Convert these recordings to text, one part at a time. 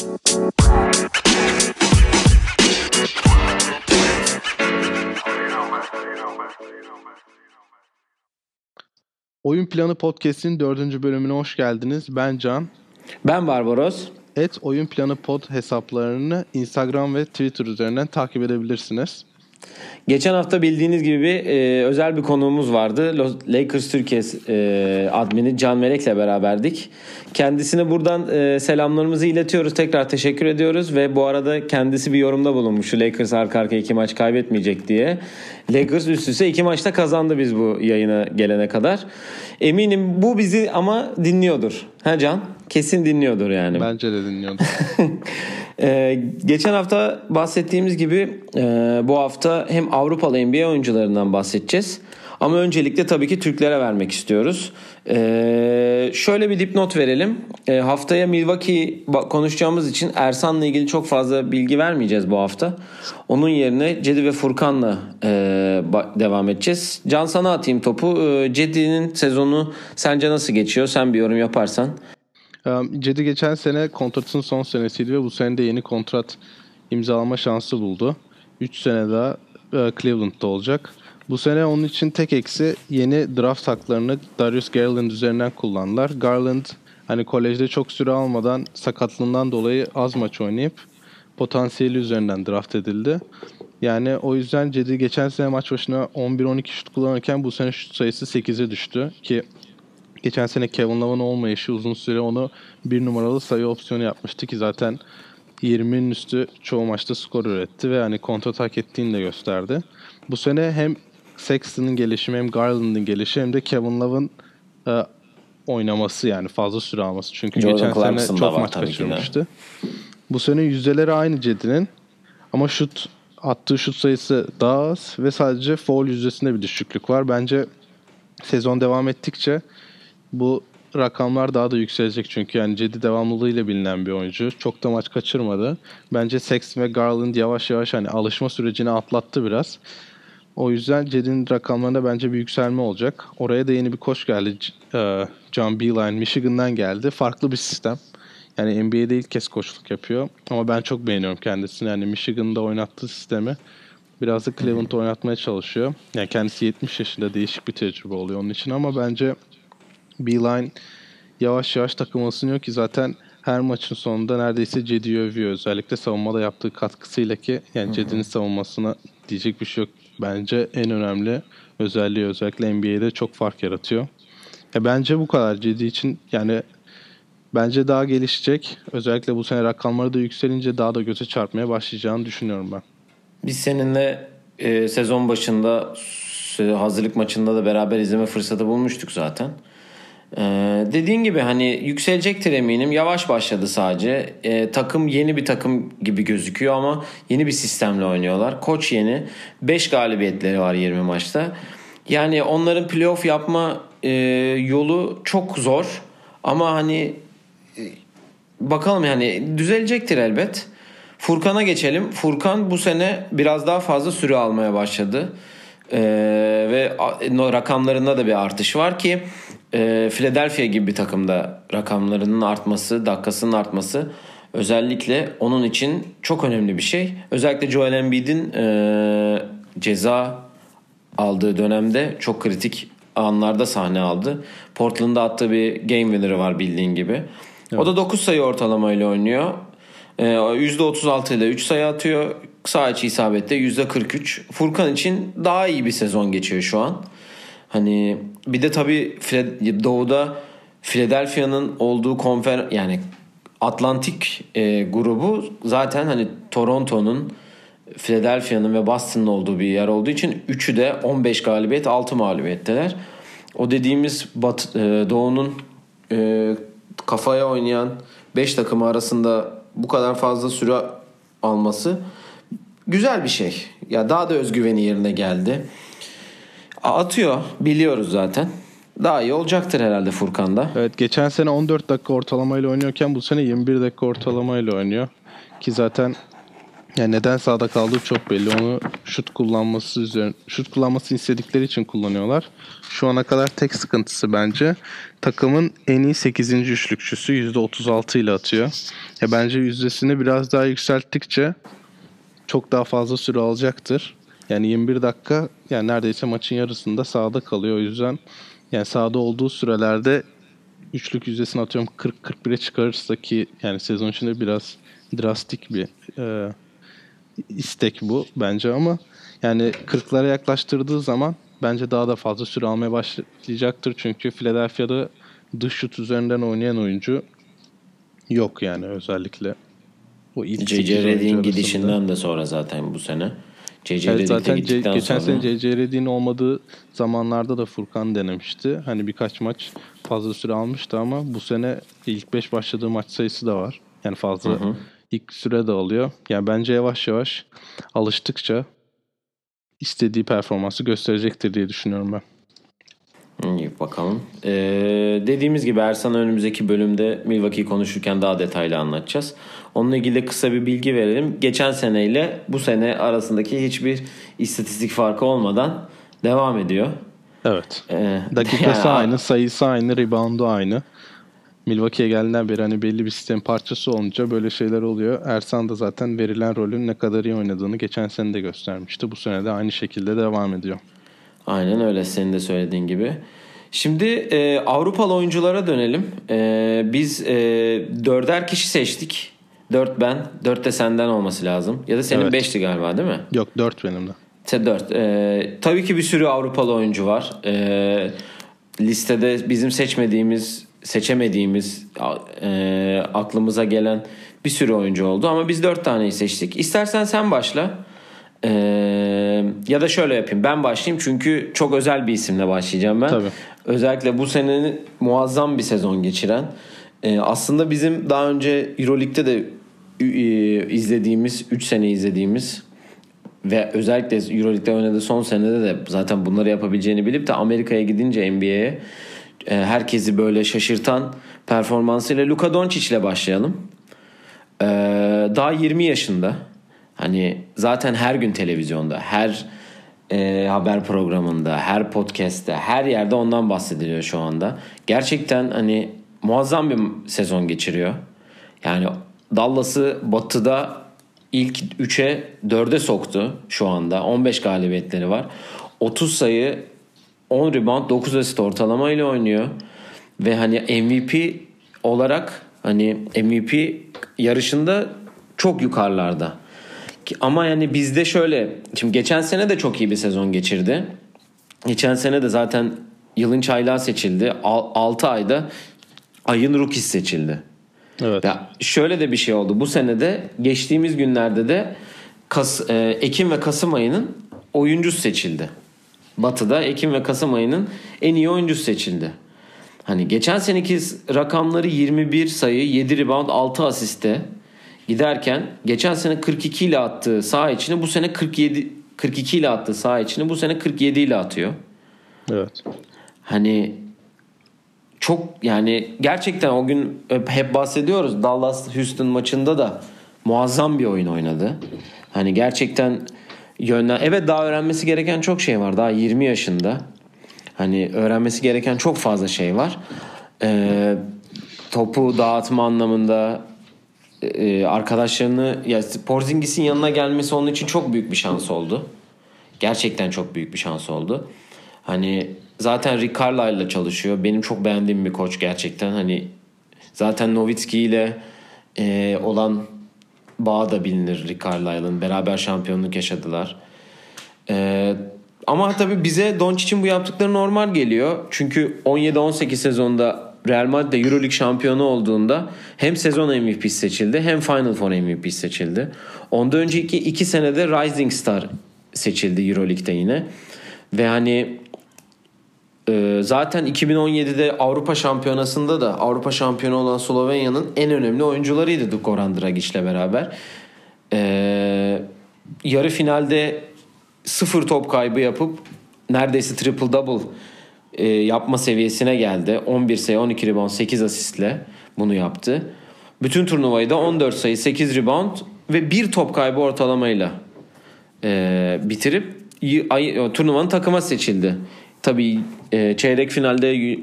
Oyun Planı Podcast'in dördüncü bölümüne hoş geldiniz. Ben Can. Ben Barbaros. Et Oyun Planı Pod hesaplarını Instagram ve Twitter üzerinden takip edebilirsiniz. Geçen hafta bildiğiniz gibi bir, e, özel bir konuğumuz vardı. Lakers Türkiye e, admini Can Melek'le beraberdik. Kendisine buradan e, selamlarımızı iletiyoruz. Tekrar teşekkür ediyoruz ve bu arada kendisi bir yorumda bulunmuş. Lakers arka arka iki maç kaybetmeyecek diye. Lakers üst üste iki maçta kazandı biz bu yayına gelene kadar. Eminim bu bizi ama dinliyordur. Ha Can? Kesin dinliyordur yani. Bence de dinliyordur. Ee, geçen hafta bahsettiğimiz gibi e, bu hafta hem Avrupalı NBA oyuncularından bahsedeceğiz. Ama öncelikle tabii ki Türklere vermek istiyoruz. Ee, şöyle bir dipnot verelim. Ee, haftaya Milwaukee konuşacağımız için Ersan'la ilgili çok fazla bilgi vermeyeceğiz bu hafta. Onun yerine Cedi ve Furkan'la e, devam edeceğiz. Can sana atayım topu. Ee, Cedi'nin sezonu sence nasıl geçiyor? Sen bir yorum yaparsan. Cedi geçen sene kontratın son senesiydi ve bu sene de yeni kontrat imzalama şansı buldu. 3 sene daha e, Cleveland'da olacak. Bu sene onun için tek eksi yeni draft haklarını Darius Garland üzerinden kullandılar. Garland hani kolejde çok süre almadan sakatlığından dolayı az maç oynayıp potansiyeli üzerinden draft edildi. Yani o yüzden Cedi geçen sene maç başına 11-12 şut kullanırken bu sene şut sayısı 8'e düştü ki Geçen sene Kevin Love'ın olmayışı uzun süre onu bir numaralı sayı opsiyonu yapmıştı ki zaten 20'nin üstü çoğu maçta skor üretti ve hani kontrat hak ettiğini de gösterdi. Bu sene hem Sexton'ın gelişimi hem Garland'ın gelişi hem de Kevin Love'ın e, oynaması yani fazla süre alması. Çünkü Jordan geçen Clarkson sene çok maç kaçırmıştı. Bu sene yüzdeleri aynı Cedi'nin ama şut attığı şut sayısı daha az ve sadece foul yüzdesinde bir düşüklük var. Bence sezon devam ettikçe bu rakamlar daha da yükselecek çünkü yani Cedi devamlılığıyla bilinen bir oyuncu. Çok da maç kaçırmadı. Bence Sexton ve Garland yavaş yavaş hani alışma sürecini atlattı biraz. O yüzden Cedi'nin rakamlarında bence bir yükselme olacak. Oraya da yeni bir koç geldi. E, John Beeline Michigan'dan geldi. Farklı bir sistem. Yani NBA'de ilk kez koçluk yapıyor. Ama ben çok beğeniyorum kendisini. Yani Michigan'da oynattığı sistemi biraz da Cleveland'da oynatmaya çalışıyor. Yani kendisi 70 yaşında değişik bir tecrübe oluyor onun için ama bence Beeline yavaş yavaş takım ısınıyor ki zaten her maçın sonunda neredeyse Cedi'yi övüyor. Özellikle savunmada yaptığı katkısıyla ki yani Cedi'nin savunmasına diyecek bir şey yok. Bence en önemli özelliği özellikle NBA'de çok fark yaratıyor. Ya bence bu kadar Cedi için yani bence daha gelişecek. Özellikle bu sene rakamları da yükselince daha da göze çarpmaya başlayacağını düşünüyorum ben. Biz seninle e, sezon başında hazırlık maçında da beraber izleme fırsatı bulmuştuk zaten. Ee, dediğin gibi hani yükselecektir eminim. Yavaş başladı sadece. Ee, takım yeni bir takım gibi gözüküyor ama yeni bir sistemle oynuyorlar. Koç yeni. 5 galibiyetleri var 20 maçta. Yani onların playoff yapma e, yolu çok zor. Ama hani e, bakalım yani düzelecektir elbet. Furkan'a geçelim. Furkan bu sene biraz daha fazla süre almaya başladı. Ee, ve rakamlarında da bir artış var ki e, Philadelphia gibi bir takımda rakamlarının artması, dakikasının artması özellikle onun için çok önemli bir şey. Özellikle Joel Embiid'in e, ceza aldığı dönemde çok kritik anlarda sahne aldı. Portland'da attığı bir game winner'ı var bildiğin gibi. Evet. O da 9 sayı ortalamayla oynuyor. E, %36 ile 3 sayı atıyor. Sağ içi isabette %43. Furkan için daha iyi bir sezon geçiyor şu an. Hani bir de tabii Doğu'da Philadelphia'nın olduğu konfer yani Atlantik e, grubu zaten hani Toronto'nun Philadelphia'nın ve Boston'ın olduğu bir yer olduğu için üçü de 15 galibiyet 6 mağlubiyetteler. O dediğimiz Bat, e, Doğu'nun e, kafaya oynayan 5 takımı arasında bu kadar fazla süre alması güzel bir şey. Ya daha da özgüveni yerine geldi. Atıyor biliyoruz zaten. Daha iyi olacaktır herhalde Furkan'da. Evet geçen sene 14 dakika ortalamayla oynuyorken bu sene 21 dakika ortalamayla oynuyor. Ki zaten Yani neden sağda kaldığı çok belli. Onu şut kullanması üzerine şut kullanmasını istedikleri için kullanıyorlar. Şu ana kadar tek sıkıntısı bence takımın en iyi 8. üçlükçüsü %36 ile atıyor. Ya bence yüzdesini biraz daha yükselttikçe çok daha fazla süre alacaktır. Yani 21 dakika yani neredeyse maçın yarısında sahada kalıyor. O yüzden yani sahada olduğu sürelerde üçlük yüzdesini atıyorum 40-41'e çıkarırsa ki yani sezon içinde biraz drastik bir e, istek bu bence ama yani 40'lara yaklaştırdığı zaman bence daha da fazla süre almaya başlayacaktır. Çünkü Philadelphia'da dış şut üzerinden oynayan oyuncu yok yani özellikle. O ilk. Redick'in gidişinden de sonra zaten bu sene. J.J. Evet, zaten gittikten geçen sonra... sene. Redick'in olmadığı zamanlarda da Furkan denemişti. Hani birkaç maç fazla süre almıştı ama bu sene ilk 5 başladığı maç sayısı da var. Yani fazla hı hı. ilk süre de alıyor. Yani bence yavaş yavaş alıştıkça istediği performansı gösterecektir diye düşünüyorum ben. İyi bakalım. Ee, dediğimiz gibi Ersan önümüzdeki bölümde Milwaukee'yi konuşurken daha detaylı anlatacağız. Onunla ilgili de kısa bir bilgi verelim. Geçen seneyle bu sene arasındaki hiçbir istatistik farkı olmadan devam ediyor. Evet. Ee, Dakikası yani, aynı, sayısı aynı, reboundu aynı. Milwaukee'ye geldiğinden beri hani belli bir sistem parçası olunca böyle şeyler oluyor. Ersan da zaten verilen rolün ne kadar iyi oynadığını geçen sene de göstermişti. Bu sene de aynı şekilde devam ediyor. Aynen öyle senin de söylediğin gibi. Şimdi e, Avrupalı oyunculara dönelim. E, biz e, dörder kişi seçtik. Dört ben, dört de senden olması lazım. Ya da senin evet. beşti galiba değil mi? Yok dört benim de. Te dört. E, tabii ki bir sürü Avrupalı oyuncu var. E, listede bizim seçmediğimiz, seçemediğimiz, e, aklımıza gelen bir sürü oyuncu oldu. Ama biz dört taneyi seçtik. İstersen sen başla. Ee, ya da şöyle yapayım ben başlayayım çünkü çok özel bir isimle başlayacağım ben. Tabii. Özellikle bu senenin muazzam bir sezon geçiren. Ee, aslında bizim daha önce Euroleague'de de izlediğimiz 3 sene izlediğimiz ve özellikle Euroleague'de oynadığı son senede de zaten bunları yapabileceğini bilip de Amerika'ya gidince NBA'ye e, herkesi böyle şaşırtan performansıyla Luka Doncic ile başlayalım. Ee, daha 20 yaşında Hani zaten her gün televizyonda, her e, haber programında, her podcast'te, her yerde ondan bahsediliyor şu anda. Gerçekten hani muazzam bir sezon geçiriyor. Yani Dallas'ı batıda ilk 3'e 4'e soktu şu anda. 15 galibiyetleri var. 30 sayı, 10 rebound, 9 asist ortalama ile oynuyor. Ve hani MVP olarak hani MVP yarışında çok yukarılarda. Ama yani bizde şöyle şimdi geçen sene de çok iyi bir sezon geçirdi. Geçen sene de zaten yılın çaylağı seçildi. 6 ayda ayın rookies seçildi. Evet. Ya şöyle de bir şey oldu. Bu sene de geçtiğimiz günlerde de Kas, e, Ekim ve Kasım ayının oyuncusu seçildi. Batı'da Ekim ve Kasım ayının en iyi oyuncusu seçildi. Hani geçen seneki rakamları 21 sayı, 7 rebound, 6 asiste giderken geçen sene 42 ile attığı sağ içini bu sene 47 42 ile attığı sağ içini bu sene 47 ile atıyor. Evet. Hani çok yani gerçekten o gün hep bahsediyoruz Dallas Houston maçında da muazzam bir oyun oynadı. Hani gerçekten yönlen evet daha öğrenmesi gereken çok şey var. Daha 20 yaşında. Hani öğrenmesi gereken çok fazla şey var. Ee, topu dağıtma anlamında e, arkadaşlarını ya Porzingis'in yanına gelmesi onun için çok büyük bir şans oldu. Gerçekten çok büyük bir şans oldu. Hani zaten Rick Carlisle ile çalışıyor. Benim çok beğendiğim bir koç gerçekten. Hani zaten Nowitzki ile e, olan bağ da bilinir Rick Carlisle'ın. Beraber şampiyonluk yaşadılar. E, ama tabii bize Doncic'in bu yaptıkları normal geliyor. Çünkü 17-18 sezonda Real Madrid de Euroleague şampiyonu olduğunda hem sezon MVP seçildi hem Final Four MVP seçildi. Ondan önceki iki senede Rising Star seçildi Euroleague'de yine. Ve hani zaten 2017'de Avrupa Şampiyonası'nda da Avrupa şampiyonu olan Slovenya'nın en önemli oyuncularıydı Goran Dragic ile beraber. E, yarı finalde sıfır top kaybı yapıp neredeyse triple double e, yapma seviyesine geldi. 11 sayı, 12 rebound, 8 asistle bunu yaptı. Bütün turnuvayı da 14 sayı, 8 rebound ve bir top kaybı ortalamayla e, bitirip y- ay- turnuvanın takıma seçildi. Tabii e, çeyrek finalde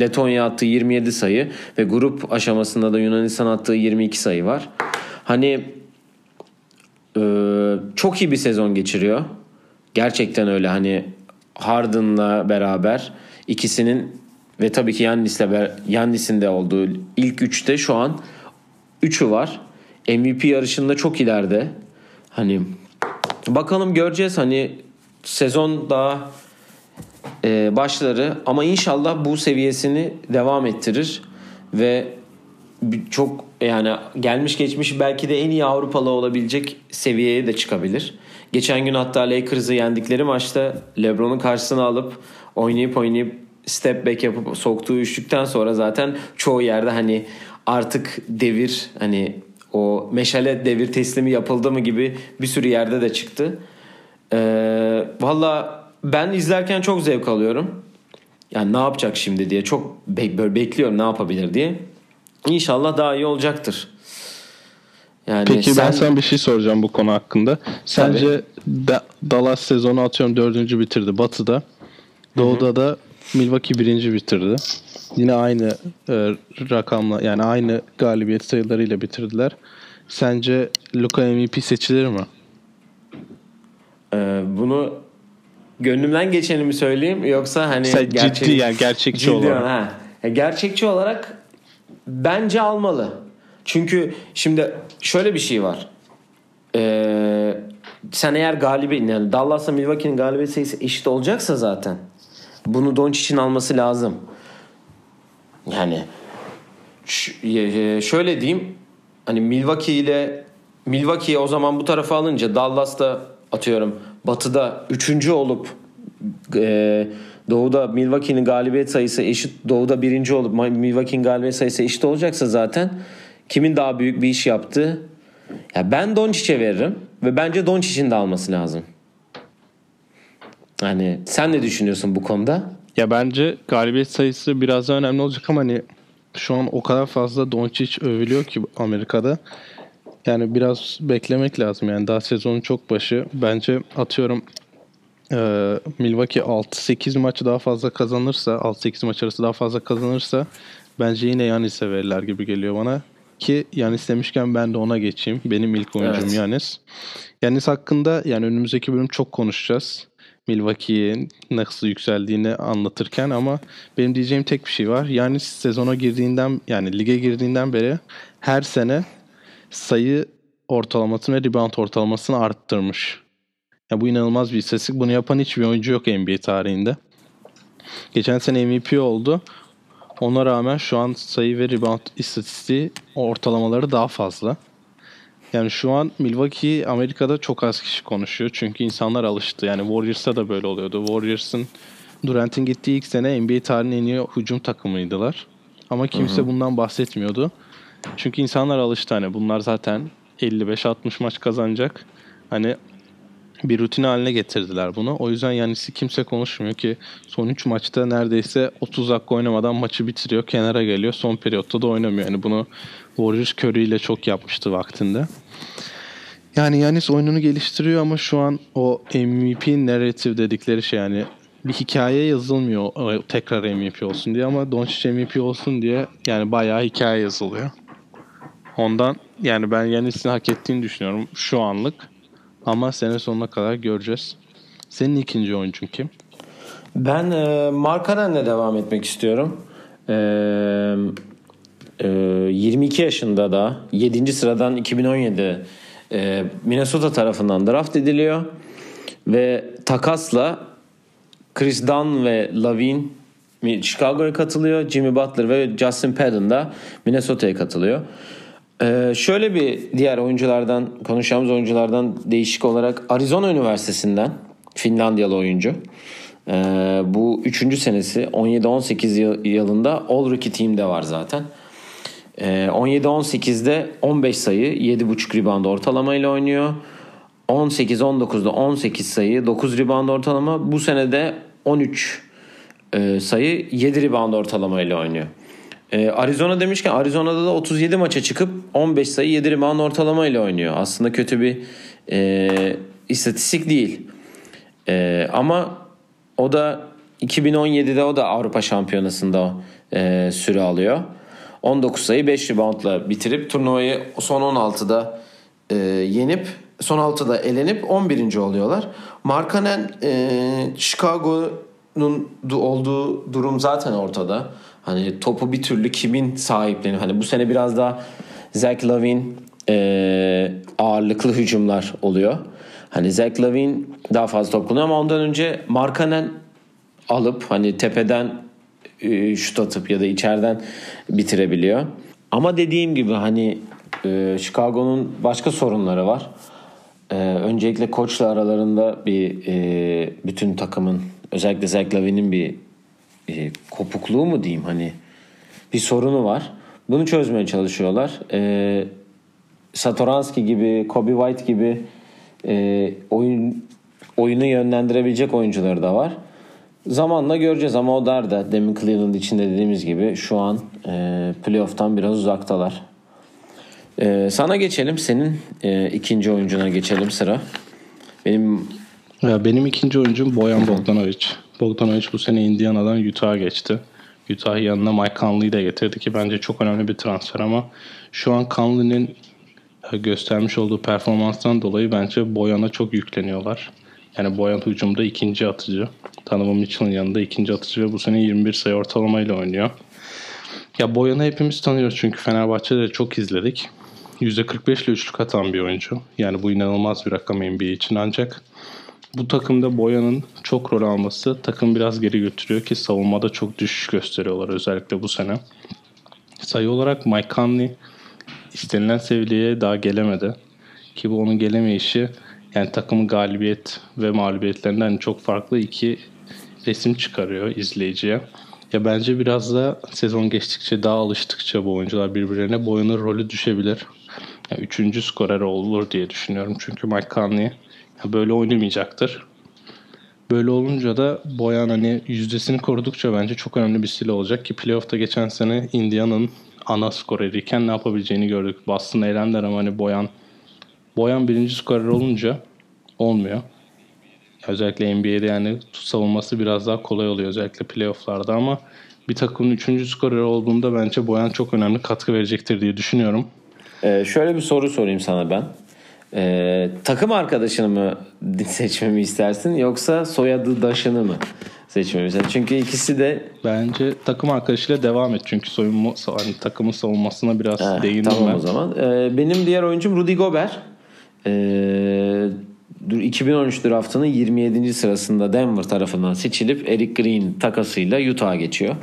Letonya attığı 27 sayı ve grup aşamasında da Yunanistan attığı 22 sayı var. Hani e, çok iyi bir sezon geçiriyor. Gerçekten öyle hani Harden'la beraber ikisinin ve tabii ki Yannis'le Yannis'in de olduğu ilk üçte şu an üçü var. MVP yarışında çok ileride. Hani bakalım göreceğiz hani sezon daha e, başları ama inşallah bu seviyesini devam ettirir ve çok yani gelmiş geçmiş belki de en iyi Avrupalı olabilecek seviyeye de çıkabilir. Geçen gün hatta Lakers'ı yendikleri maçta LeBron'un karşısına alıp oynayıp oynayıp step back yapıp soktuğu üçlükten sonra zaten çoğu yerde hani artık devir hani o meşale devir teslimi yapıldı mı gibi bir sürü yerde de çıktı. Ee, Valla ben izlerken çok zevk alıyorum. Yani ne yapacak şimdi diye çok be- böyle bekliyorum ne yapabilir diye. İnşallah daha iyi olacaktır. Yani Peki ben sen- sana bir şey soracağım bu konu hakkında. Sence Da- Dallas sezonu atıyorum dördüncü bitirdi Batı'da. Doğu'da da Milwaukee birinci bitirdi. Yine aynı e, rakamla yani aynı galibiyet sayılarıyla bitirdiler. Sence Luka MVP seçilir mi? Ee, bunu gönlümden geçeni mi söyleyeyim yoksa hani Sen ciddi yani gerçekçi ciddi olarak. Ha. Ya Gerçekçi olarak bence almalı. Çünkü şimdi şöyle bir şey var. Ee, sen eğer galibi yani Dallas'la Milwaukee'nin galibiyet sayısı eşit olacaksa zaten bunu Doncic'in alması lazım. Yani şöyle diyeyim hani Milwaukee ile Milwaukee'yi o zaman bu tarafa alınca Dallas'ta atıyorum batıda üçüncü olup e, doğuda Milwaukee'nin galibiyet sayısı eşit doğuda birinci olup Milwaukee'nin galibiyet sayısı eşit olacaksa zaten kimin daha büyük bir iş yaptığı ya ben Doncic'e veririm ve bence Doncic'in de alması lazım. Hani sen ne düşünüyorsun bu konuda? Ya bence galibiyet sayısı biraz daha önemli olacak ama hani şu an o kadar fazla Doncic övülüyor ki Amerika'da. Yani biraz beklemek lazım yani daha sezonun çok başı. Bence atıyorum e, Milwaukee 6-8 maç daha fazla kazanırsa 6-8 maç arası daha fazla kazanırsa bence yine Yanis'e verirler gibi geliyor bana. Ki Yanis demişken ben de ona geçeyim. Benim ilk oyuncum Evet. Yanis. Yanis hakkında yani önümüzdeki bölüm çok konuşacağız. Milwaukee'nin nasıl yükseldiğini anlatırken ama benim diyeceğim tek bir şey var. Yanis sezona girdiğinden yani lige girdiğinden beri her sene sayı ortalamasını ve rebound ortalamasını arttırmış. Ya bu inanılmaz bir istatistik. Bunu yapan hiçbir oyuncu yok NBA tarihinde. Geçen sene MVP oldu. Ona rağmen şu an sayı ve rebound istatistiği ortalamaları daha fazla. Yani şu an Milwaukee Amerika'da çok az kişi konuşuyor. Çünkü insanlar alıştı. Yani Warriors'ta da böyle oluyordu. Warriors'ın Durant'in gittiği ilk sene NBA tarihinin en iyi hücum takımıydılar. Ama kimse bundan bahsetmiyordu. Çünkü insanlar alıştı hani bunlar zaten 55-60 maç kazanacak. Hani bir rutin haline getirdiler bunu. O yüzden Yanis'i kimse konuşmuyor ki son 3 maçta neredeyse 30 dakika oynamadan maçı bitiriyor. Kenara geliyor. Son periyotta da oynamıyor. Yani bunu Warriors Curry ile çok yapmıştı vaktinde. Yani Yanis oyununu geliştiriyor ama şu an o MVP narrative dedikleri şey yani bir hikaye yazılmıyor tekrar MVP olsun diye ama Doncic MVP olsun diye yani bayağı hikaye yazılıyor. Ondan yani ben Yanis'in hak ettiğini düşünüyorum şu anlık. Ama sene sonuna kadar göreceğiz. Senin ikinci oyuncun kim? Ben e, Markanen'le devam etmek istiyorum. E, e, 22 yaşında da 7. sıradan 2017 e, Minnesota tarafından draft ediliyor ve takasla Chris Dunn ve Lavin Chicago'ya katılıyor. Jimmy Butler ve Justin Patton da Minnesota'ya katılıyor. Ee, şöyle bir diğer oyunculardan konuşacağımız oyunculardan değişik olarak Arizona Üniversitesi'nden Finlandiyalı oyuncu. Ee, bu üçüncü senesi 17-18 yıl- yılında All Rookie Team'de var zaten. Ee, 17-18'de 15 sayı 7.5 rebound ortalamayla oynuyor. 18-19'da 18 sayı 9 rebound ortalama. Bu senede 13 e, sayı 7 rebound ortalamayla oynuyor. Ee, Arizona demişken Arizona'da da 37 maça çıkıp 15 sayı 7 rebound ortalama ile oynuyor. Aslında kötü bir e, istatistik değil. E, ama o da 2017'de o da Avrupa Şampiyonası'nda e, süre alıyor. 19 sayı 5 reboundla bitirip turnuvayı son 16'da e, yenip son 6'da elenip 11. oluyorlar. Markanen e, Chicago'nun olduğu durum zaten ortada. Hani topu bir türlü kimin sahipleniyor? Hani bu sene biraz daha Zach Lavin e, ağırlıklı hücumlar oluyor. Hani Zach Lavin daha fazla top kullanıyor ama ondan önce Markanen alıp hani tepeden e, şut atıp ya da içeriden bitirebiliyor. Ama dediğim gibi hani e, Chicago'nun başka sorunları var. E, öncelikle koçla aralarında bir e, bütün takımın özellikle Zach Lavin'in bir e, kopukluğu mu diyeyim hani bir sorunu var. Bunu çözmeye çalışıyorlar. E, Satoranski gibi, Kobe White gibi e, oyun oyunu yönlendirebilecek oyuncuları da var. Zamanla göreceğiz ama o dar da demin Cleveland içinde dediğimiz gibi şu an e, playoff'tan biraz uzaktalar. E, sana geçelim. Senin e, ikinci oyuncuna geçelim sıra. Benim ya benim ikinci oyuncum Boyan Bogdanovic. Bogdanovic bu sene Indiana'dan Utah'a geçti. Utah yanına Mike Conley'i de getirdi ki bence çok önemli bir transfer ama şu an Conley'nin göstermiş olduğu performanstan dolayı bence Boyan'a çok yükleniyorlar. Yani Boyan hücumda ikinci atıcı. Donovan Mitchell'ın yanında ikinci atıcı ve bu sene 21 sayı ortalamayla oynuyor. Ya Boyan'ı hepimiz tanıyoruz çünkü Fenerbahçe'de de çok izledik. %45 ile üçlük atan bir oyuncu. Yani bu inanılmaz bir rakam NBA için ancak bu takımda Boyan'ın çok rol alması takım biraz geri götürüyor ki savunmada çok düşüş gösteriyorlar özellikle bu sene. Sayı olarak Mike Conley istenilen seviyeye daha gelemedi. Ki bu onun gelemeyişi yani takımın galibiyet ve mağlubiyetlerinden çok farklı iki resim çıkarıyor izleyiciye. Ya bence biraz da sezon geçtikçe daha alıştıkça bu oyuncular birbirlerine boyanır rolü düşebilir. Yani üçüncü skorer olur diye düşünüyorum. Çünkü Mike Conley böyle oynamayacaktır. Böyle olunca da Boyan hani yüzdesini korudukça bence çok önemli bir silah olacak ki playoff'ta geçen sene Indiana'nın ana skoreriyken ne yapabileceğini gördük. Boston eğlendiler ama hani Boyan Boyan birinci skorer olunca olmuyor. Özellikle NBA'de yani savunması biraz daha kolay oluyor özellikle playofflarda ama bir takımın üçüncü skorer olduğunda bence Boyan çok önemli katkı verecektir diye düşünüyorum. Ee, şöyle bir soru sorayım sana ben. Ee, takım arkadaşını mı seçmemi istersin yoksa soyadı daşını mı seçmemi istersin? Çünkü ikisi de bence takım arkadaşıyla devam et çünkü soyunma hani takımın savunmasına biraz He, değindim tamam ben. o zaman. Ee, benim diğer oyuncum Rudy Gobert. Ee, 2013 draftının 27. sırasında Denver tarafından seçilip Eric Green takasıyla Utah'a geçiyor.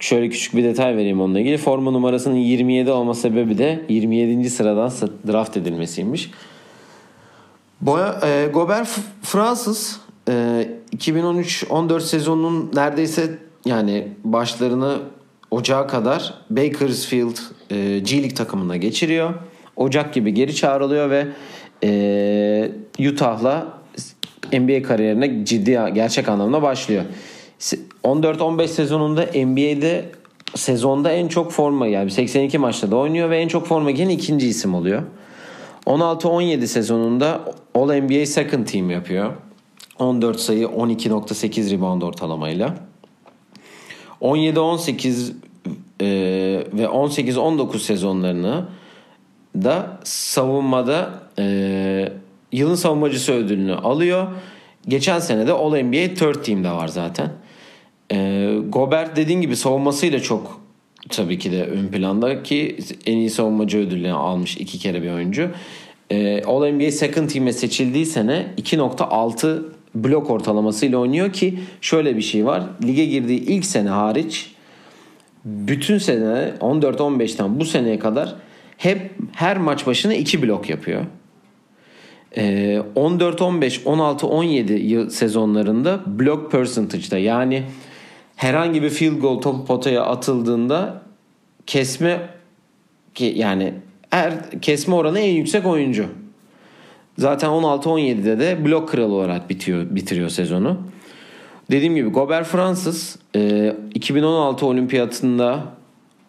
Şöyle küçük bir detay vereyim onunla ilgili. Forma numarasının 27 olma sebebi de 27. sıradan draft edilmesiymiş. Boya, e, Gobert Fransız e, 2013-14 sezonunun neredeyse yani başlarını Ocağa kadar Bakersfield e, G League takımına geçiriyor. Ocak gibi geri çağrılıyor ve e, Utah'la NBA kariyerine ciddi gerçek anlamda başlıyor. 14-15 sezonunda NBA'de sezonda en çok forma yani 82 maçta da oynuyor ve en çok forma giyen ikinci isim oluyor. 16-17 sezonunda All NBA Second Team yapıyor. 14 sayı 12.8 rebound ortalamayla. 17-18 e, ve 18-19 sezonlarını da savunmada e, yılın savunmacısı ödülünü alıyor. Geçen sene de All NBA Third Team'de var zaten. E, Gobert dediğin gibi savunmasıyla çok tabii ki de ön planda ki en iyi savunmacı ödülünü almış iki kere bir oyuncu. E, All NBA Second Team'e seçildiği sene 2.6 blok ortalamasıyla oynuyor ki şöyle bir şey var. Lige girdiği ilk sene hariç bütün sene 14-15'ten bu seneye kadar hep her maç başına 2 blok yapıyor. 14 15 16 17 yıl sezonlarında block percentage'da yani herhangi bir field goal topu potaya atıldığında kesme yani her kesme oranı en yüksek oyuncu. Zaten 16-17'de de blok kralı olarak bitiyor, bitiriyor sezonu. Dediğim gibi Gobert Fransız 2016 olimpiyatında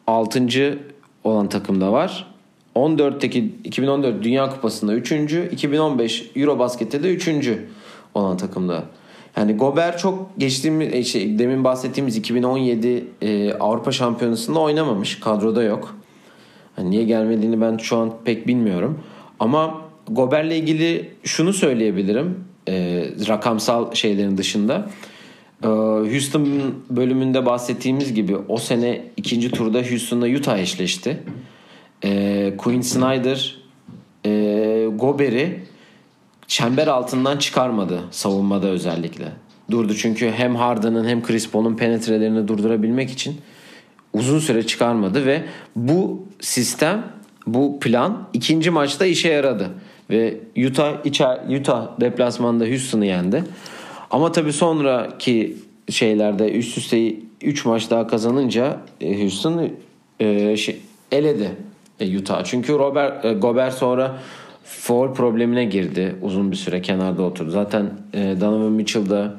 6. olan takım da var. 14'teki 2014 Dünya Kupası'nda 3. 2015 Eurobasket'te de 3. olan takımda. Yani Gober çok geçtiğimiz şey, demin bahsettiğimiz 2017 e, Avrupa Şampiyonası'nda oynamamış. Kadroda yok. Yani niye gelmediğini ben şu an pek bilmiyorum. Ama Gober'le ilgili şunu söyleyebilirim. E, rakamsal şeylerin dışında. E, Houston bölümünde bahsettiğimiz gibi o sene ikinci turda Houston'la Utah eşleşti. E, Quinn Snyder e, Gober'i çember altından çıkarmadı savunmada özellikle. Durdu çünkü hem Harden'ın hem Chris Paul'un penetrelerini durdurabilmek için uzun süre çıkarmadı ve bu sistem bu plan ikinci maçta işe yaradı ve Utah içer, Utah deplasmanda Houston'ı yendi. Ama tabii sonraki şeylerde üst üste 3 maç daha kazanınca e, Houston e, şey, eledi e, Utah. Çünkü Robert e, Gobert sonra foul problemine girdi. Uzun bir süre kenarda oturdu. Zaten e, Donovan Mitchell da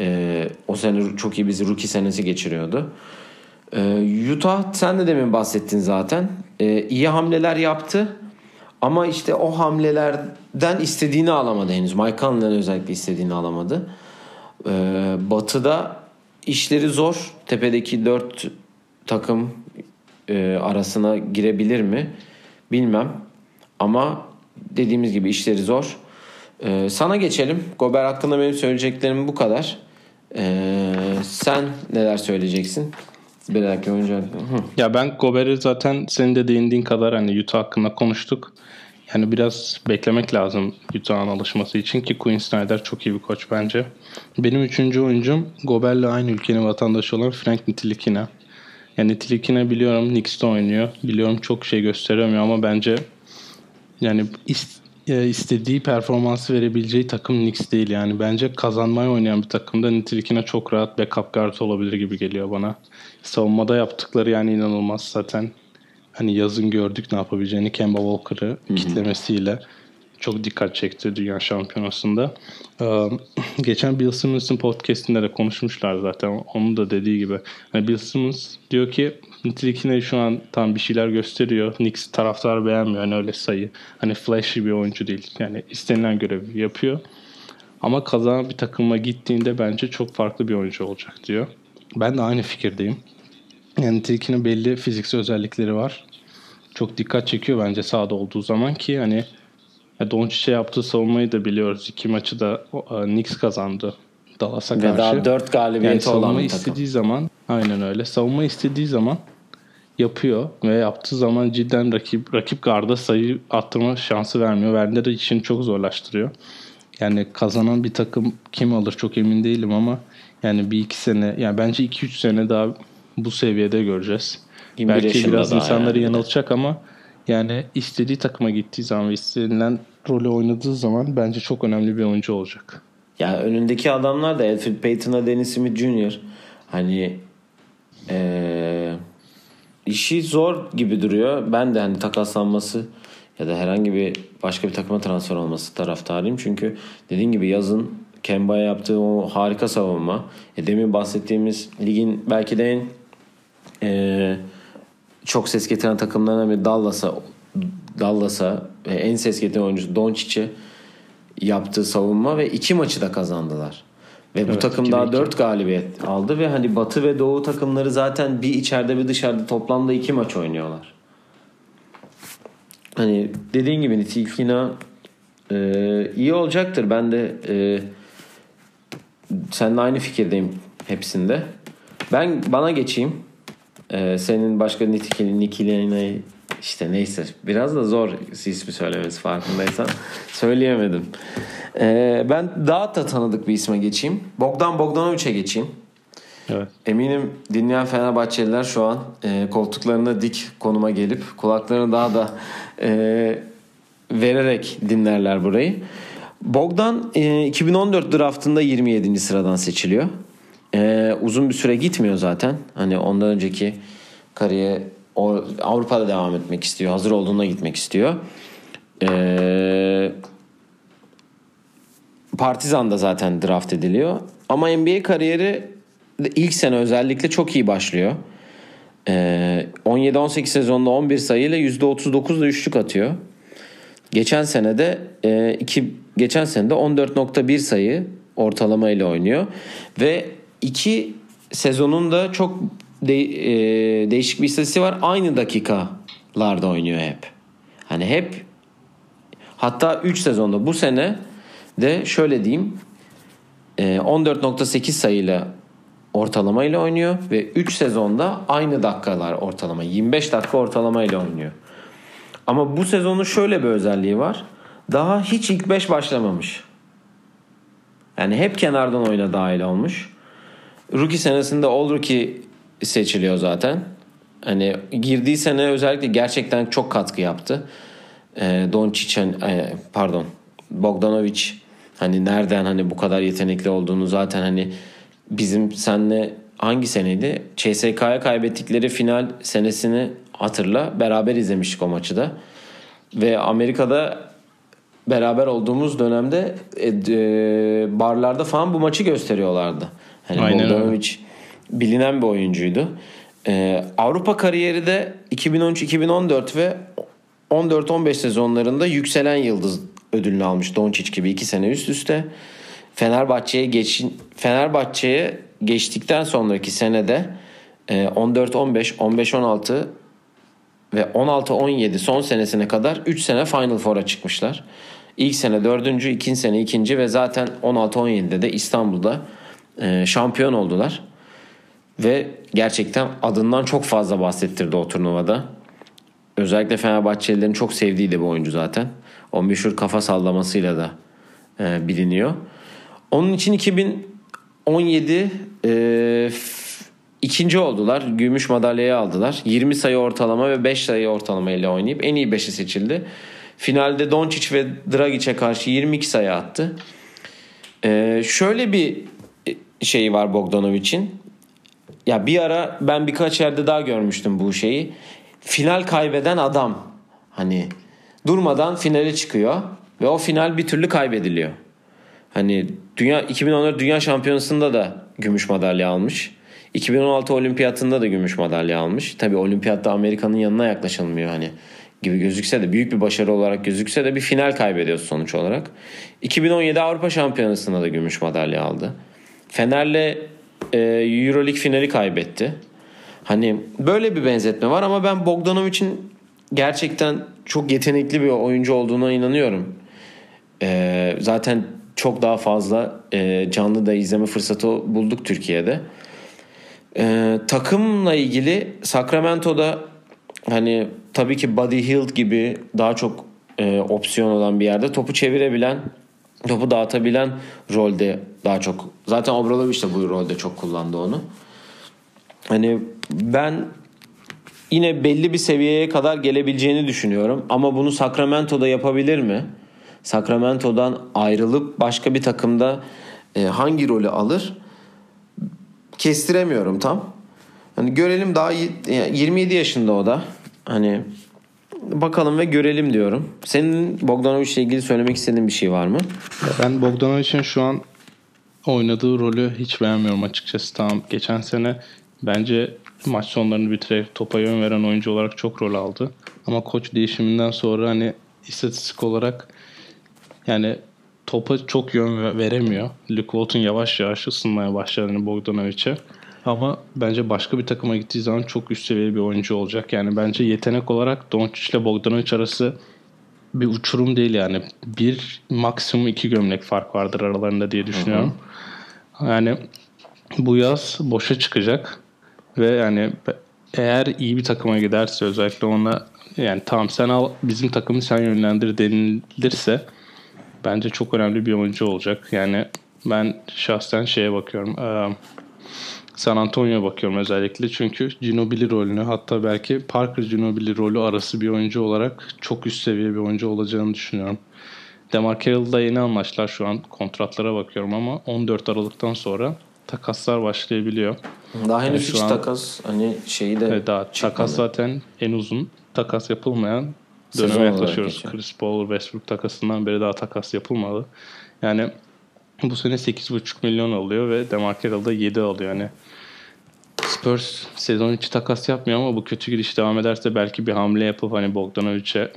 e, o sene çok iyi bir rookie senesi geçiriyordu. E, Utah sen de demin bahsettin zaten. E, iyi hamleler yaptı. Ama işte o hamlelerden istediğini alamadı henüz. Mike Conley'den özellikle istediğini alamadı. E, batı'da işleri zor. Tepedeki dört takım e, arasına girebilir mi? Bilmem. Ama dediğimiz gibi işleri zor. Ee, sana geçelim. Gober hakkında benim söyleyeceklerim bu kadar. Ee, sen neler söyleyeceksin? Bir dakika oyuncu Hı. Ya ben Gober'i zaten senin de değindiğin kadar hani Utah hakkında konuştuk. Yani biraz beklemek lazım Utah'ın alışması için ki Quinn Snyder çok iyi bir koç bence. Benim üçüncü oyuncum Gober'le aynı ülkenin vatandaşı olan Frank Ntilikina. Yani Ntilikina biliyorum Knicks'te oynuyor. Biliyorum çok şey gösteremiyor ama bence yani e, istediği performansı verebileceği takım Knicks değil yani. Bence kazanmaya oynayan bir takımda nitelikine çok rahat backup guard olabilir gibi geliyor bana. Savunmada yaptıkları yani inanılmaz zaten. Hani yazın gördük ne yapabileceğini Kemba Walker'ı kitlemesiyle çok dikkat çekti Dünya Şampiyonası'nda. Ee, geçen Bill Simmons'ın podcastinde de konuşmuşlar zaten. Onun da dediği gibi. Yani Bill Simmons diyor ki nitelikine şu an tam bir şeyler gösteriyor. Knicks taraftar beğenmiyor. Yani öyle sayı. Hani flashy bir oyuncu değil. Yani istenilen görevi yapıyor. Ama kazanan bir takıma gittiğinde bence çok farklı bir oyuncu olacak diyor. Ben de aynı fikirdeyim. Yani Tilki'nin belli fiziksel özellikleri var. Çok dikkat çekiyor bence sahada olduğu zaman ki hani Doncic'e yaptığı savunmayı da biliyoruz. İki maçı da e, Knicks kazandı Dallas'a karşı. Ve daha dört galibiyeti yani olan bir istediği zaman aynen öyle. Savunma istediği zaman yapıyor ve yaptığı zaman cidden rakip rakip garda sayı attırma şansı vermiyor. De işini çok zorlaştırıyor. Yani kazanan bir takım kim alır çok emin değilim ama yani bir iki sene yani bence iki üç sene daha bu seviyede göreceğiz. Belki biraz insanları yani. yanıltacak ama yani istediği takıma gittiği zaman ve istenilen rolü oynadığı zaman bence çok önemli bir oyuncu olacak. Ya önündeki adamlar da Alfred Payton'a Dennis Smith Jr. Hani ee, işi zor gibi duruyor. Ben de hani takaslanması ya da herhangi bir başka bir takıma transfer olması taraftarıyım. Çünkü dediğin gibi yazın Kemba'ya yaptığı o harika savunma. E demin bahsettiğimiz ligin belki de en e, çok ses getiren takımlarından biri Dallas'a Dallas'a en ses getiren oyuncu Doncic'e yaptığı savunma ve iki maçı da kazandılar. Ve evet, bu takım 2002. daha dört galibiyet aldı ve hani Batı ve Doğu takımları zaten bir içeride bir dışarıda toplamda iki maç oynuyorlar. Hani dediğin gibi Nitilkina e, iyi olacaktır. Ben de e, seninle aynı fikirdeyim hepsinde. Ben bana geçeyim. Ee, senin başka Nitikini, Nikilina'yı işte neyse biraz da zor ismi söylemesi farkındaysan söyleyemedim. Ee, ben daha da tanıdık bir isme geçeyim. Bogdan Bogdanovic'e geçeyim. Evet. Eminim dinleyen Fenerbahçeliler şu an e, koltuklarına dik konuma gelip kulaklarını daha da e, vererek dinlerler burayı. Bogdan e, 2014 draftında 27. sıradan seçiliyor. E, uzun bir süre gitmiyor zaten. Hani ondan önceki kariyer o, Avrupa'da devam etmek istiyor. Hazır olduğunda gitmek istiyor. E, Partizan'da zaten draft ediliyor. Ama NBA kariyeri ilk sene özellikle çok iyi başlıyor. Ee, 17-18 sezonunda 11 sayıyla %39'la üçlük atıyor. Geçen sene de e, iki geçen sene de 14.1 sayı ortalama ile oynuyor ve iki sezonun da çok de, e, değişik bir istatistiği var. Aynı dakikalarda oynuyor hep. Hani hep hatta 3 sezonda bu sene de şöyle diyeyim e, 14.8 sayıyla ortalama ile oynuyor ve 3 sezonda aynı dakikalar ortalama 25 dakika ortalama ile oynuyor. Ama bu sezonun şöyle bir özelliği var. Daha hiç ilk 5 başlamamış. Yani hep kenardan oyuna dahil olmuş. Rookie senesinde All Rookie seçiliyor zaten. Hani girdiği sene özellikle gerçekten çok katkı yaptı. E, Doncic pardon Bogdanovic hani nereden hani bu kadar yetenekli olduğunu zaten hani bizim senle hangi seneydi? CSK'ya kaybettikleri final senesini hatırla. Beraber izlemiştik o maçı da. Ve Amerika'da beraber olduğumuz dönemde e, e, barlarda falan bu maçı gösteriyorlardı. Hani Aynen Bogdanovic bilinen bir oyuncuydu. E, Avrupa kariyeri de 2013-2014 ve 14-15 sezonlarında yükselen yıldız ödülünü almış Doncic gibi iki sene üst üste. Fenerbahçe'ye geç Fenerbahçe'ye geçtikten sonraki senede 14-15, 15-16 ve 16-17 son senesine kadar 3 sene Final Four'a çıkmışlar. İlk sene 4. ikinci sene 2. ve zaten 16-17'de de İstanbul'da e, şampiyon oldular. Ve gerçekten adından çok fazla bahsettirdi o turnuvada. Özellikle Fenerbahçelilerin çok sevdiği de bir oyuncu zaten. O meşhur kafa sallamasıyla da e, biliniyor. Onun için 2017 e, ikinci oldular. Gümüş madalyayı aldılar. 20 sayı ortalama ve 5 sayı ortalama ile oynayıp en iyi 5'i seçildi. Finalde Doncic ve Dragic'e karşı 22 sayı attı. E, şöyle bir şey var Bogdanovic'in. Ya bir ara ben birkaç yerde daha görmüştüm bu şeyi. Final kaybeden adam. Hani durmadan finale çıkıyor ve o final bir türlü kaybediliyor. Hani dünya 2014 Dünya Şampiyonası'nda da gümüş madalya almış. 2016 Olimpiyatında da gümüş madalya almış. Tabi olimpiyatta Amerika'nın yanına yaklaşılmıyor hani gibi gözükse de büyük bir başarı olarak gözükse de bir final kaybediyor sonuç olarak. 2017 Avrupa Şampiyonası'nda da gümüş madalya aldı. Fener'le e, Euroleague finali kaybetti. Hani böyle bir benzetme var ama ben Bogdanovic'in gerçekten çok yetenekli bir oyuncu olduğuna inanıyorum. E, zaten çok daha fazla e, canlı da izleme fırsatı bulduk Türkiye'de. E, takımla ilgili Sacramento'da hani tabii ki Buddy Hield gibi daha çok e, opsiyon olan bir yerde topu çevirebilen, topu dağıtabilen rolde daha çok. Zaten Obradoviç de bu rolde çok kullandı onu. Hani ben yine belli bir seviyeye kadar gelebileceğini düşünüyorum. Ama bunu Sacramento'da yapabilir mi? Sacramento'dan ayrılıp başka bir takımda e, hangi rolü alır? Kestiremiyorum tam. Hani görelim daha 27 yaşında o da. Hani bakalım ve görelim diyorum. Senin Bogdanovic ile ilgili söylemek istediğin bir şey var mı? Ben Bogdanovic'in şu an oynadığı rolü hiç beğenmiyorum açıkçası. Tamam geçen sene bence maç sonlarını bitirerek topa yön veren oyuncu olarak çok rol aldı. Ama koç değişiminden sonra hani istatistik olarak yani topa çok yön veremiyor. Luke Walton yavaş yavaş ısınmaya başladı hani Bogdanovic'e. Ama bence başka bir takıma gittiği zaman çok üst seviye bir oyuncu olacak. Yani bence yetenek olarak Doncic ile Bogdanovic arası bir uçurum değil yani. Bir maksimum iki gömlek fark vardır aralarında diye düşünüyorum. Hı hı. Yani bu yaz boşa çıkacak ve yani eğer iyi bir takıma giderse özellikle ona yani tamam sen al bizim takımı sen yönlendir denilirse bence çok önemli bir oyuncu olacak. Yani ben şahsen şeye bakıyorum. San Antonio'ya bakıyorum özellikle. Çünkü Ginobili rolünü hatta belki Parker Ginobili rolü arası bir oyuncu olarak çok üst seviye bir oyuncu olacağını düşünüyorum. Demar Carroll'da yeni anlaştılar şu an kontratlara bakıyorum ama 14 Aralık'tan sonra takaslar başlayabiliyor. Daha henüz yani hiç an, takas hani şeyi de evet, daha çıkmadı. takas zaten en uzun takas yapılmayan döneme yaklaşıyoruz. Chris Paul Westbrook takasından beri daha takas yapılmadı. Yani bu sene 8,5 milyon alıyor ve Demar Carroll da 7 alıyor. Yani Spurs sezon içi takas yapmıyor ama bu kötü gidiş devam ederse belki bir hamle yapıp hani Bogdanovic'e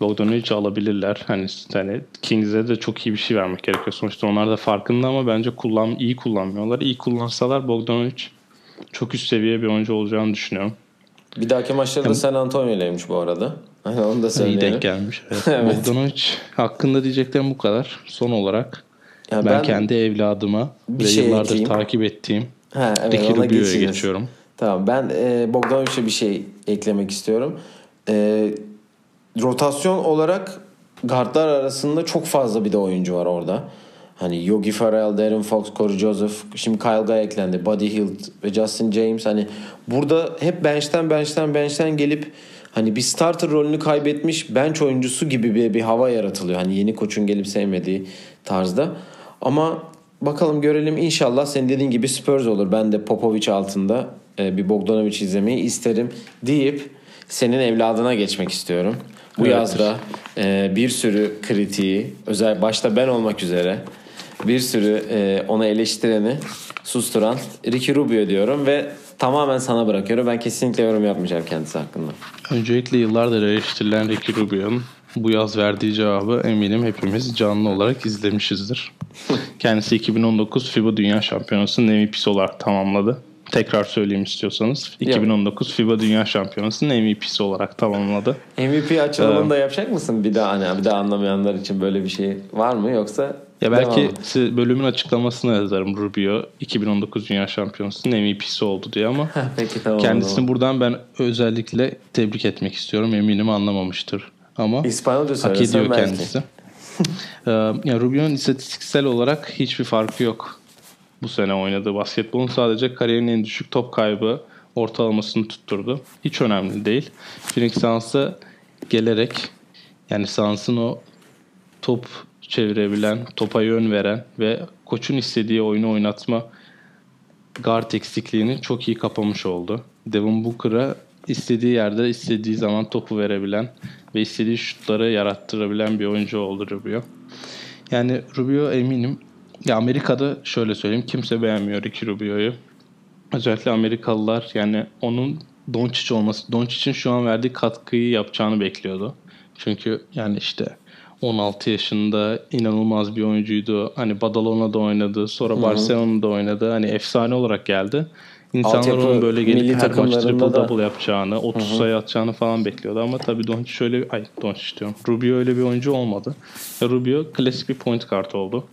Bogdanovic'i alabilirler. Hani, hani Kings'e de çok iyi bir şey vermek gerekiyor. Sonuçta onlar da farkında ama bence kullan iyi kullanmıyorlar. İyi kullansalar Bogdanovic çok üst seviye bir oyuncu olacağını düşünüyorum. Bir dahaki maçları da San Antonio'leymiş bu arada. Hani onu da söyleyelim. İyi denk gelmiş. Evet. Evet. Bogdanovic hakkında diyeceklerim bu kadar. Son olarak Ya ben, ben kendi evladıma ve şey yıllardır ekleyeyim. takip ettiğim Ha, evet, Ricky Rubio'ya geçiyorum. Tamam ben e, Bogdanovic'e bir şey eklemek istiyorum. E, rotasyon olarak guardlar arasında çok fazla bir de oyuncu var orada. Hani Yogi Ferrell, Darren Fox, Corey Joseph, şimdi Kyle Guy eklendi, Buddy Hield ve Justin James. Hani burada hep bench'ten bench'ten bench'ten gelip hani bir starter rolünü kaybetmiş bench oyuncusu gibi bir, bir hava yaratılıyor. Hani yeni koçun gelip sevmediği tarzda. Ama bakalım görelim inşallah senin dediğin gibi Spurs olur. Ben de Popovic altında e, bir Bogdanovic izlemeyi isterim deyip senin evladına geçmek istiyorum. Bu Evet. yazda e, bir sürü kritiği özel başta ben olmak üzere bir sürü e, onu eleştireni susturan Ricky Rubio diyorum ve tamamen sana bırakıyorum. Ben kesinlikle yorum yapmayacağım kendisi hakkında. Öncelikle yıllardır eleştirilen Ricky Rubio'nun bu yaz verdiği cevabı eminim hepimiz canlı olarak izlemişizdir. Kendisi 2019 FIBA Dünya Şampiyonası'nın MVP'si olarak tamamladı. Tekrar söyleyeyim istiyorsanız. 2019 FIBA Dünya Şampiyonası'nın MVP'si olarak tamamladı. MVP açılımını da yapacak mısın? Bir daha hani bir daha anlamayanlar için böyle bir şey var mı yoksa Ya belki size bölümün açıklamasına yazarım Rubio 2019 Dünya Şampiyonası'nın MVP'si oldu diye ama Peki tamam. kendisini zaman. buradan ben özellikle tebrik etmek istiyorum. Eminim anlamamıştır. Ama İspanyolca hak ediyor belki. kendisi. Ee, ya Rubio'nun istatistiksel olarak hiçbir farkı yok. Bu sene oynadığı basketbolun sadece kariyerin en düşük top kaybı ortalamasını tutturdu. Hiç önemli değil. Phoenix Suns'a gelerek yani Suns'ın o top çevirebilen, topa yön veren ve koçun istediği oyunu oynatma guard eksikliğini çok iyi kapamış oldu. Devin Booker'a istediği yerde istediği zaman topu verebilen ve istediği şutları yarattırabilen bir oyuncu oldu Rubio. Yani Rubio eminim ya Amerika'da şöyle söyleyeyim kimse beğenmiyor Ricky Rubio'yu. Özellikle Amerikalılar yani onun Doncic olması, Doncic'in şu an verdiği katkıyı yapacağını bekliyordu. Çünkü yani işte 16 yaşında inanılmaz bir oyuncuydu. Hani Badalona'da oynadı, sonra Barcelona'da oynadı. Hani efsane olarak geldi. İnsanlar onun böyle gelip milli her maç triple da- double yapacağını, 30 sayı atacağını falan bekliyordu. Ama tabii Doncic şöyle ay Doncic diyorum. Rubio öyle bir oyuncu olmadı. Rubio klasik bir point guard oldu.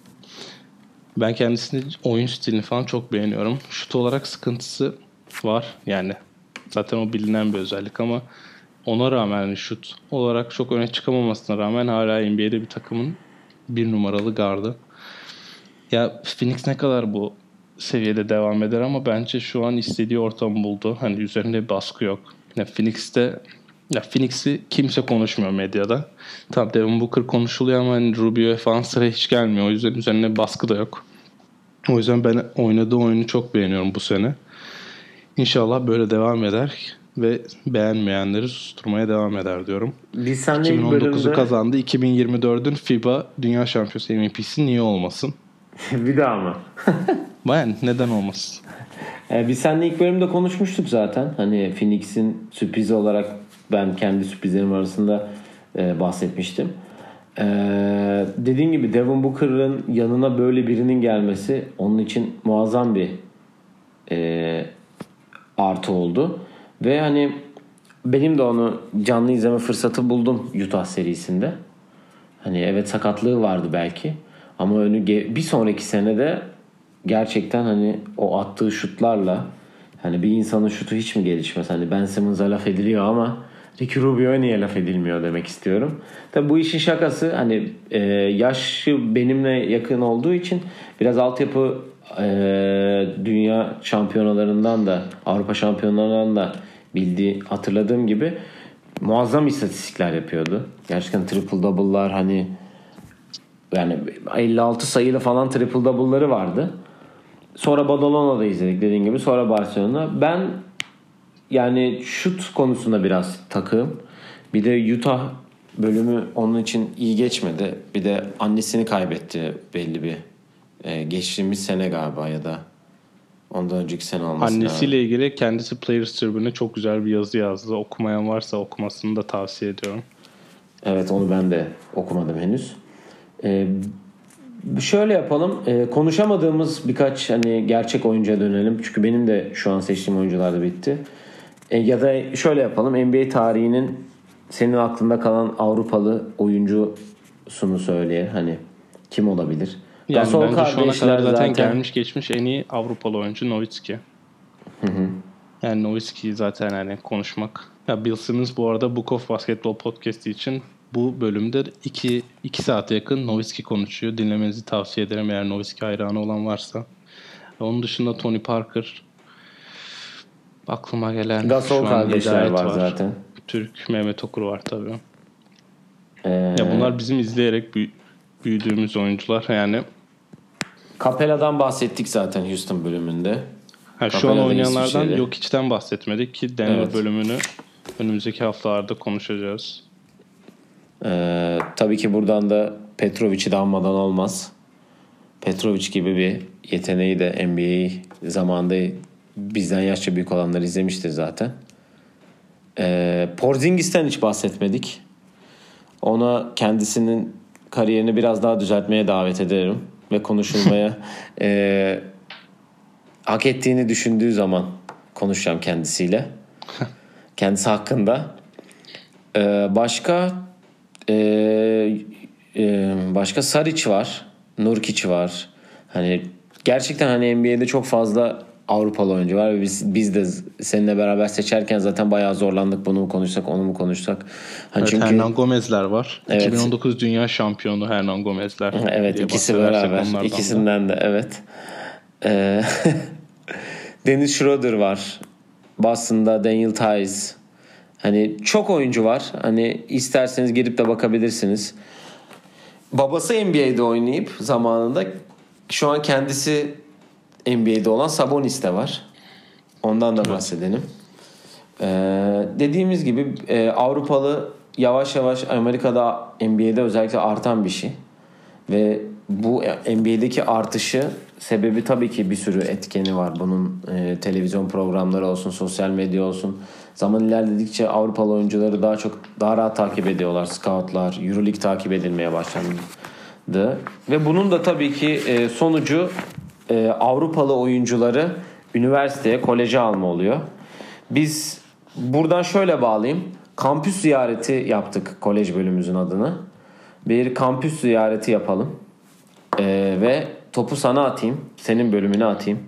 Ben kendisini oyun stilini falan çok beğeniyorum. Şut olarak sıkıntısı var. Yani zaten o bilinen bir özellik ama ona rağmen hani şut olarak çok öne çıkamamasına rağmen hala NBA'de bir takımın bir numaralı gardı. Ya Phoenix ne kadar bu seviyede devam eder ama bence şu an istediği ortamı buldu. Hani üzerinde baskı yok. Ya Phoenix'te ya Phoenix'i kimse konuşmuyor medyada. Tabii Devin Booker konuşuluyor ama hani Rubio falan sıra hiç gelmiyor. O yüzden üzerine baskı da yok. O yüzden ben oynadığı oyunu çok beğeniyorum bu sene. İnşallah böyle devam eder ve beğenmeyenleri susturmaya devam eder diyorum. Biz seninle ilk 2019'u bölümde kazandı. 2024'ün FIBA Dünya Şampiyonası MVP'si niye olmasın? bir daha mı? Yani neden olmasın? Ee, biz seninle ilk bölümde konuşmuştuk zaten. Hani Phoenix'in sürprizi olarak ben kendi sürprizlerim arasında e, bahsetmiştim. Ee, dediğin gibi Devin Booker'ın yanına böyle birinin gelmesi onun için muazzam bir e, artı oldu. Ve hani benim de onu canlı izleme fırsatı buldum Utah serisinde. Hani evet sakatlığı vardı belki. Ama önü bir sonraki senede gerçekten hani o attığı şutlarla hani bir insanın şutu hiç mi gelişmez? Hani Ben Simmons'a laf ediliyor ama Ricky Rubio'ya niye laf edilmiyor demek istiyorum. Tabi bu işin şakası hani e, yaşı benimle yakın olduğu için biraz altyapı e, dünya şampiyonalarından da Avrupa şampiyonalarından da bildiği hatırladığım gibi muazzam istatistikler yapıyordu. Gerçekten triple double'lar hani yani 56 sayılı falan triple double'ları vardı. Sonra Badalona'da izledik dediğin gibi. Sonra Barcelona. Ben yani şut konusunda biraz takığım. Bir de Utah bölümü onun için iyi geçmedi. Bir de annesini kaybetti belli bir. e, geçtiğimiz sene galiba ya da Ondan önceki sene olması Annesiyle lazım. ilgili kendisi Players Tribüne'e çok güzel bir yazı yazdı. Okumayan varsa okumasını da tavsiye ediyorum. Evet onu ben de okumadım henüz. Ee, şöyle yapalım. Ee, konuşamadığımız birkaç hani gerçek oyuncuya dönelim. Çünkü benim de şu an seçtiğim oyuncular da bitti. Ee, ya da şöyle yapalım. NBA tarihinin senin aklında kalan Avrupalı oyuncusunu söyle. Hani kim olabilir? Yani Gasol bence şu ana kadar zaten, gelmiş geçmiş en iyi Avrupalı oyuncu Nowitzki. Yani Nowitzki'yi zaten hani konuşmak. Ya Bill Simmons bu arada Book of Basketball podcast için bu bölümde 2 2 saate yakın Nowitzki konuşuyor. Dinlemenizi tavsiye ederim eğer Nowitzki hayranı olan varsa. Onun dışında Tony Parker aklıma gelen Gasol kardeşler Hidayet var zaten. Türk Mehmet Okur var tabii. Ee, Ya bunlar bizim izleyerek büyü- büyüdüğümüz oyuncular yani. Capella'dan bahsettik zaten Houston bölümünde. Ha, şu an oynayanlardan yok içten bahsetmedik ki Denver Evet. bölümünü önümüzdeki haftalarda konuşacağız. Ee, tabii ki buradan da Petrovic'i de almadan olmaz. Petrovic gibi bir yeteneği de NBA zamanında bizden yaşça büyük olanlar izlemiştir zaten. Ee, Porzingis'ten hiç bahsetmedik. Ona kendisinin kariyerini biraz daha düzeltmeye davet ederim ve konuşulmaya ee, hak ettiğini düşündüğü zaman konuşacağım kendisiyle. Kendisi hakkında. Ee, başka ee, e, başka Saric var. Nurkic var. Hani gerçekten hani NBA'de çok fazla Avrupalı oyuncu var ve biz, biz de seninle beraber seçerken zaten bayağı zorlandık. Bunu mu konuşsak, onu mu konuşsak? Hani Evet, çünkü Hernan Gomez'ler var. Evet. 2019 Dünya Şampiyonu Hernan Gomez'ler. Evet ikisi beraber. onlardan da. İkisinden de evet. Ee, Dennis Schroeder var. Boston'da Daniel Tice. Hani çok oyuncu var. Hani isterseniz girip de bakabilirsiniz. Babası NBA'de oynayıp zamanında şu an kendisi NBA'de olan Sabonis de var. Ondan da bahsedelim. Ee, dediğimiz gibi e, Avrupalı yavaş yavaş Amerika'da NBA'de özellikle artan bir şey. Ve bu NBA'deki artışı sebebi tabii ki bir sürü etkeni var. Bunun e, televizyon programları olsun, sosyal medya olsun. Zaman ilerledikçe Avrupalı oyuncuları daha çok daha rahat takip ediyorlar. Scoutlar, Euroleague takip edilmeye başlandı. Ve bunun da tabii ki e, sonucu e, Avrupalı oyuncuları üniversiteye, koleje alma oluyor. Biz buradan şöyle bağlayayım. Kampüs ziyareti yaptık kolej bölümümüzün adını. Bir kampüs ziyareti yapalım. Ee, ve topu sana atayım. Senin bölümüne atayım.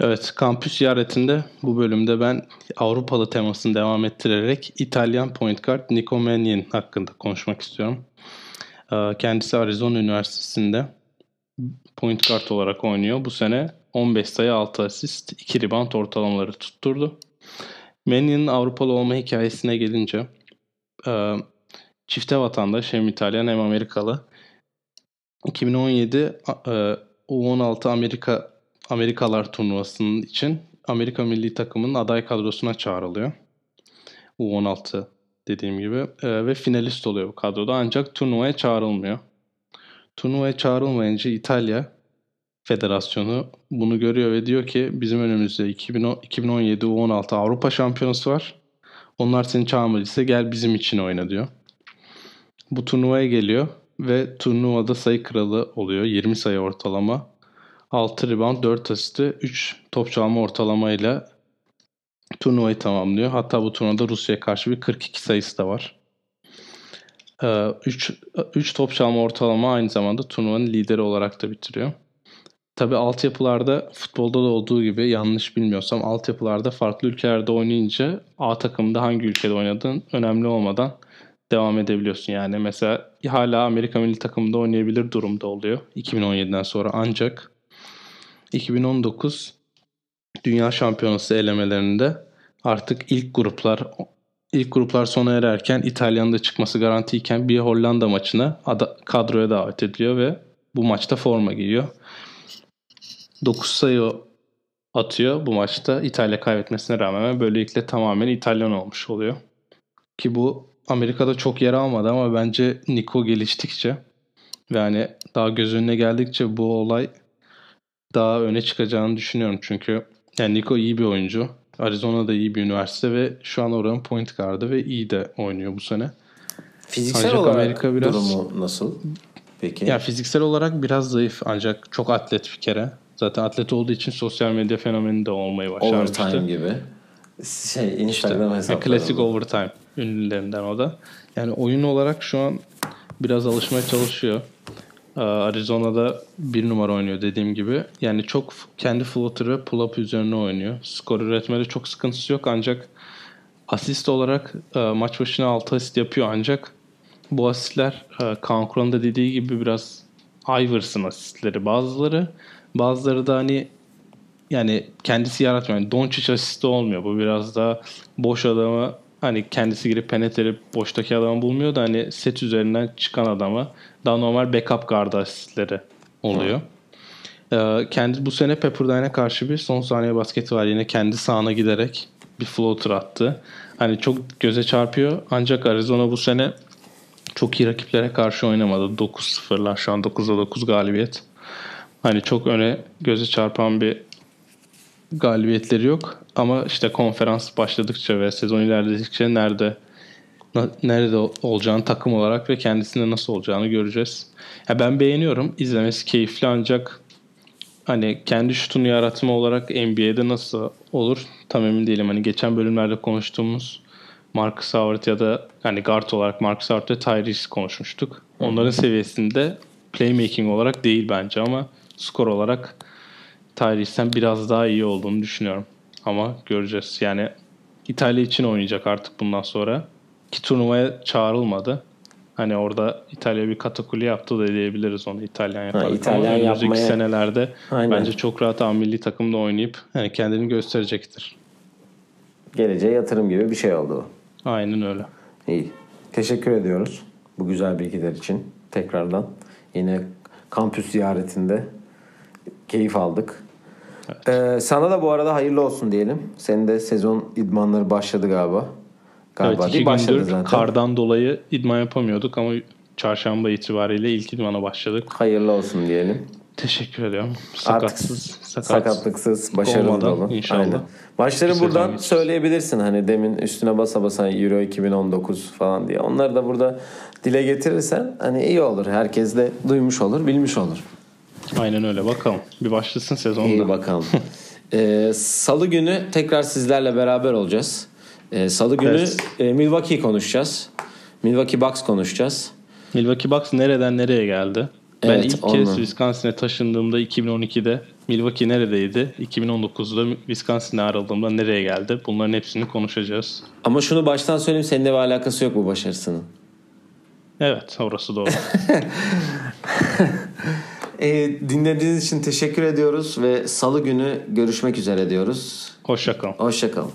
Evet, kampüs ziyaretinde bu bölümde ben Avrupalı temasını devam ettirerek İtalyan point guard Nico Mannion hakkında konuşmak istiyorum. Ee, Kendisi Arizona Üniversitesi'nde point guard olarak oynuyor. Bu sene 15 sayı 6 asist 2 rebound ortalamaları tutturdu. Mannion'ın Avrupalı olma hikayesine gelince e, çifte vatandaş hem İtalyan hem Amerikalı. 2017 e, U16 Amerika Amerikalar turnuvasının için Amerika milli takımının aday kadrosuna çağrılıyor. U16 dediğim gibi E, ve finalist oluyor bu kadroda ancak turnuvaya çağrılmıyor. Turnuvaya çağrılmayınca İtalya Federasyonu bunu görüyor ve diyor ki bizim önümüzde 2010 2017 U16 Avrupa Şampiyonası var. Onlar seni çağırmadıysa gel bizim için oyna diyor. Bu turnuvaya geliyor ve turnuvada sayı kralı oluyor. 20 sayı ortalama. 6 rebound, 4 asisti, 3 top çalma ortalamayla turnuvayı tamamlıyor. Hatta bu turnuvada Rusya'ya karşı bir 42 sayısı da var. 3 3 top çalma ortalama aynı zamanda turnuvanın lideri olarak da bitiriyor. Tabi altyapılarda futbolda da olduğu gibi yanlış bilmiyorsam altyapılarda farklı ülkelerde oynayınca A takımda hangi ülkede oynadığın önemli olmadan devam edebiliyorsun. Yani mesela hala Amerika milli takımında oynayabilir durumda oluyor 2017'den sonra ancak 2019 Dünya Şampiyonası elemelerinde artık ilk gruplar ilk gruplar sona ererken İtalya'nın da çıkması garantiyken bir Hollanda maçına ada, kadroya davet ediliyor ve bu maçta forma giyiyor. 9 sayı atıyor bu maçta İtalya kaybetmesine rağmen böylelikle tamamen İtalyan olmuş oluyor. Ki bu Amerika'da çok yer almadı ama bence Nico geliştikçe ve hani daha göz önüne geldikçe bu olay daha öne çıkacağını düşünüyorum. Çünkü yani Nico iyi bir oyuncu. Arizona da iyi bir üniversite ve şu an oranın point guard'ı ve iyi de oynuyor bu sene. Fiziksel Ancak olarak Amerika biraz- durumu nasıl? Peki. Ya fiziksel olarak biraz zayıf ancak çok atlet bir kere. Zaten atlet olduğu için sosyal medya fenomeni de olmayı başarmıştı. Overtime gibi. Şey Instagram Yani hesapları. klasik overtime ünlülerinden o da. Yani oyun olarak şu an biraz alışmaya çalışıyor. Ee, Arizona'da bir numara oynuyor dediğim gibi. Yani çok kendi floater ve pull-up üzerine oynuyor. Skor üretmede çok sıkıntısı yok ancak asist olarak e, maç başına 6 asist yapıyor ancak bu asistler e, Kaan da dediği gibi biraz Iverson asistleri bazıları. Bazıları da hani yani kendisi yaratmıyor. Yani Doncic asisti olmuyor. Bu biraz daha boş adamı hani kendisi girip penetre boştaki adamı bulmuyor da hani set üzerinden çıkan adama daha normal backup guard asistleri oluyor. Ee, kendi bu sene Pepperdine'e karşı bir son saniye basketi var. Yine kendi sahana giderek bir floater attı. Hani çok göze çarpıyor. Ancak Arizona bu sene çok iyi rakiplere karşı oynamadı. 9-0'lar şu an 9'a 9 galibiyet. Hani çok öne göze çarpan bir galibiyetleri yok. Ama işte konferans başladıkça ve sezon ilerledikçe nerede nerede olacağını takım olarak ve kendisinde nasıl olacağını göreceğiz. Ya ben beğeniyorum. İzlemesi keyifli ancak hani kendi şutunu yaratma olarak NBA'de nasıl olur tam emin değilim. Hani geçen bölümlerde konuştuğumuz Marcus Howard ya da hani guard olarak Marcus Howard ve Tyrese konuşmuştuk. Onların seviyesinde playmaking olarak değil bence ama skor olarak Tyrese'den biraz daha iyi olduğunu düşünüyorum. Ama göreceğiz. Yani İtalya için oynayacak artık bundan sonra. Ki turnuvaya çağrılmadı. Hani orada İtalya bir katakuli yaptı da diyebiliriz onu İtalyan yapar. İtalyan Ama önümüzdeki yapmaya- senelerde Aynen. bence çok rahat A milli takımda oynayıp yani kendini gösterecektir. Geleceğe yatırım gibi bir şey oldu. Aynen öyle. İyi. Teşekkür ediyoruz bu güzel bilgiler için. Tekrardan yine kampüs ziyaretinde keyif aldık. Ee, sana da bu arada hayırlı olsun diyelim. Senin de sezon idmanları başladı galiba. Galiba evet iki gündür zaten. kardan dolayı idman yapamıyorduk ama çarşamba itibariyle ilk idmana başladık. Hayırlı olsun diyelim. Teşekkür ediyorum. Artık Sakatsız, sakat. sakatlıksız, başarılı olun. inşallah. Aynen. Maçları buradan söyleyebilirsin. Hani demin üstüne basa basa Euro 2019 falan diye. Onları da burada dile getirirsen hani iyi olur. Herkes de duymuş olur, bilmiş olur. Aynen öyle bakalım. Bir başlasın sezonda. İyi bakalım. Ee, Salı günü tekrar sizlerle beraber olacağız. Ee, Salı günü Evet. e, Milwaukee konuşacağız. Milwaukee Bucks konuşacağız. Milwaukee Bucks nereden nereye geldi? ben Evet, ilk onu. kez Wisconsin'e taşındığımda 2012'de Milwaukee neredeydi? 2019'da Wisconsin'e ayrıldığımda nereye geldi? Bunların hepsini konuşacağız. Ama şunu baştan söyleyeyim seninle bir alakası yok bu başarısının. Evet orası doğru. Ee, dinlediğiniz için teşekkür ediyoruz ve Salı günü görüşmek üzere diyoruz. Hoşçakalın. Hoşçakalın.